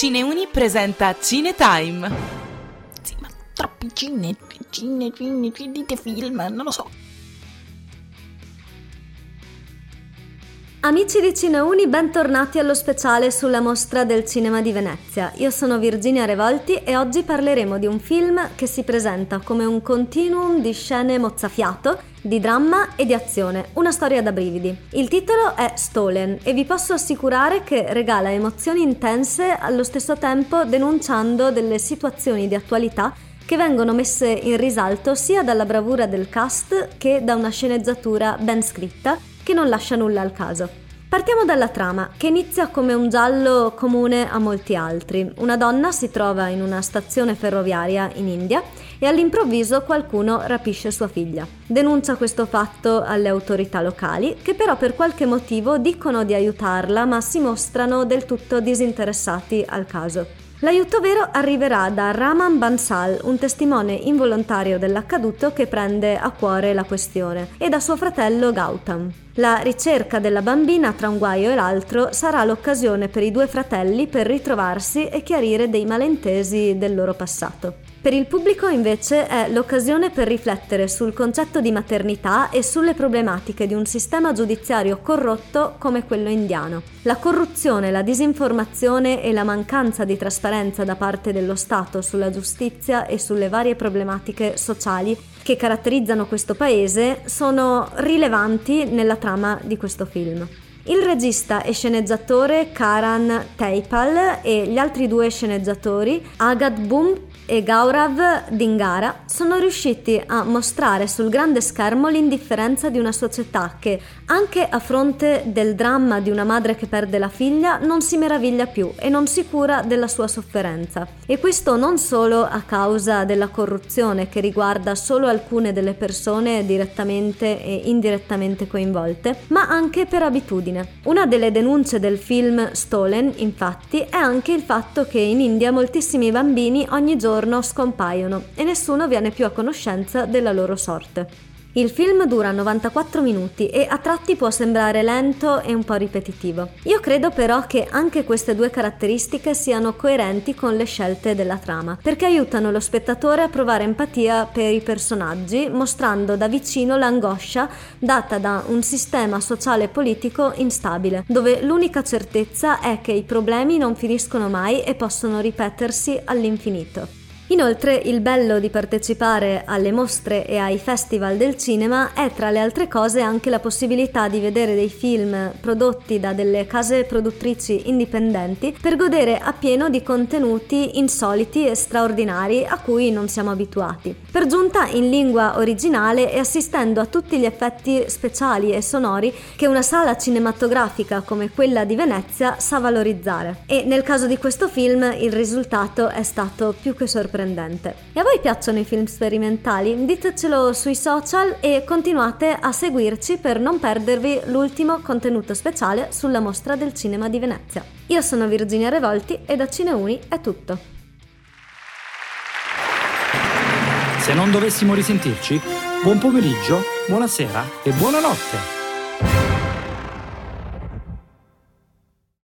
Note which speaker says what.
Speaker 1: Cineuni presenta Cinetime.
Speaker 2: Sì, ma troppi cine, cine, cine, dite film, non lo so.
Speaker 3: Amici di Cineuni, bentornati allo speciale sulla mostra del cinema di Venezia. Io sono Virginia Revolti e oggi parleremo di un film che si presenta come un continuum di scene mozzafiato, di dramma e di azione, una storia da brividi. Il titolo è Stolen e vi posso assicurare che regala emozioni intense allo stesso tempo denunciando delle situazioni di attualità che vengono messe in risalto sia dalla bravura del cast che da una sceneggiatura ben scritta che non lascia nulla al caso. Partiamo dalla trama, che inizia come un giallo comune a molti altri. Una donna si trova in una stazione ferroviaria in India e all'improvviso qualcuno rapisce sua figlia. Denuncia questo fatto alle autorità locali, che però per qualche motivo dicono di aiutarla ma si mostrano del tutto disinteressati al caso. L'aiuto vero arriverà da Raman Bansal, un testimone involontario dell'accaduto che prende a cuore la questione, e da suo fratello Gautam. La ricerca della bambina tra un guaio e l'altro sarà l'occasione per i due fratelli per ritrovarsi e chiarire dei malintesi del loro passato. Per il pubblico invece è l'occasione per riflettere sul concetto di maternità e sulle problematiche di un sistema giudiziario corrotto come quello indiano. La corruzione, la disinformazione e la mancanza di trasparenza da parte dello Stato sulla giustizia e sulle varie problematiche sociali che caratterizzano questo paese sono rilevanti nella trama di questo film. Il regista e sceneggiatore Karan Teipal e gli altri due sceneggiatori Agad Bum e Gaurav Dingara sono riusciti a mostrare sul grande schermo l'indifferenza di una società che, anche a fronte del dramma di una madre che perde la figlia, non si meraviglia più e non si cura della sua sofferenza. E questo non solo a causa della corruzione che riguarda solo alcune delle persone direttamente e indirettamente coinvolte, ma anche per abitudine. Una delle denunce del film Stolen, infatti, è anche il fatto che in India moltissimi bambini ogni giorno giorno scompaiono e nessuno viene più a conoscenza della loro sorte. Il film dura 94 minuti e a tratti può sembrare lento e un po' ripetitivo. Io credo però che anche queste due caratteristiche siano coerenti con le scelte della trama, perché aiutano lo spettatore a provare empatia per i personaggi, mostrando da vicino l'angoscia data da un sistema sociale e politico instabile, dove l'unica certezza è che i problemi non finiscono mai e possono ripetersi all'infinito. Inoltre il bello di partecipare alle mostre e ai festival del cinema è tra le altre cose anche la possibilità di vedere dei film prodotti da delle case produttrici indipendenti per godere appieno di contenuti insoliti e straordinari a cui non siamo abituati. Per giunta in lingua originale e assistendo a tutti gli effetti speciali e sonori che una sala cinematografica come quella di Venezia sa valorizzare. E nel caso di questo film il risultato è stato più che sorprendente sorprendente. E a voi piacciono i film sperimentali? Ditecelo sui social e continuate a seguirci per non perdervi l'ultimo contenuto speciale sulla mostra del cinema di Venezia. Io sono Virginia Revolti e da Cineuni è tutto.
Speaker 4: Se non dovessimo risentirci, buon pomeriggio, buonasera e buonanotte!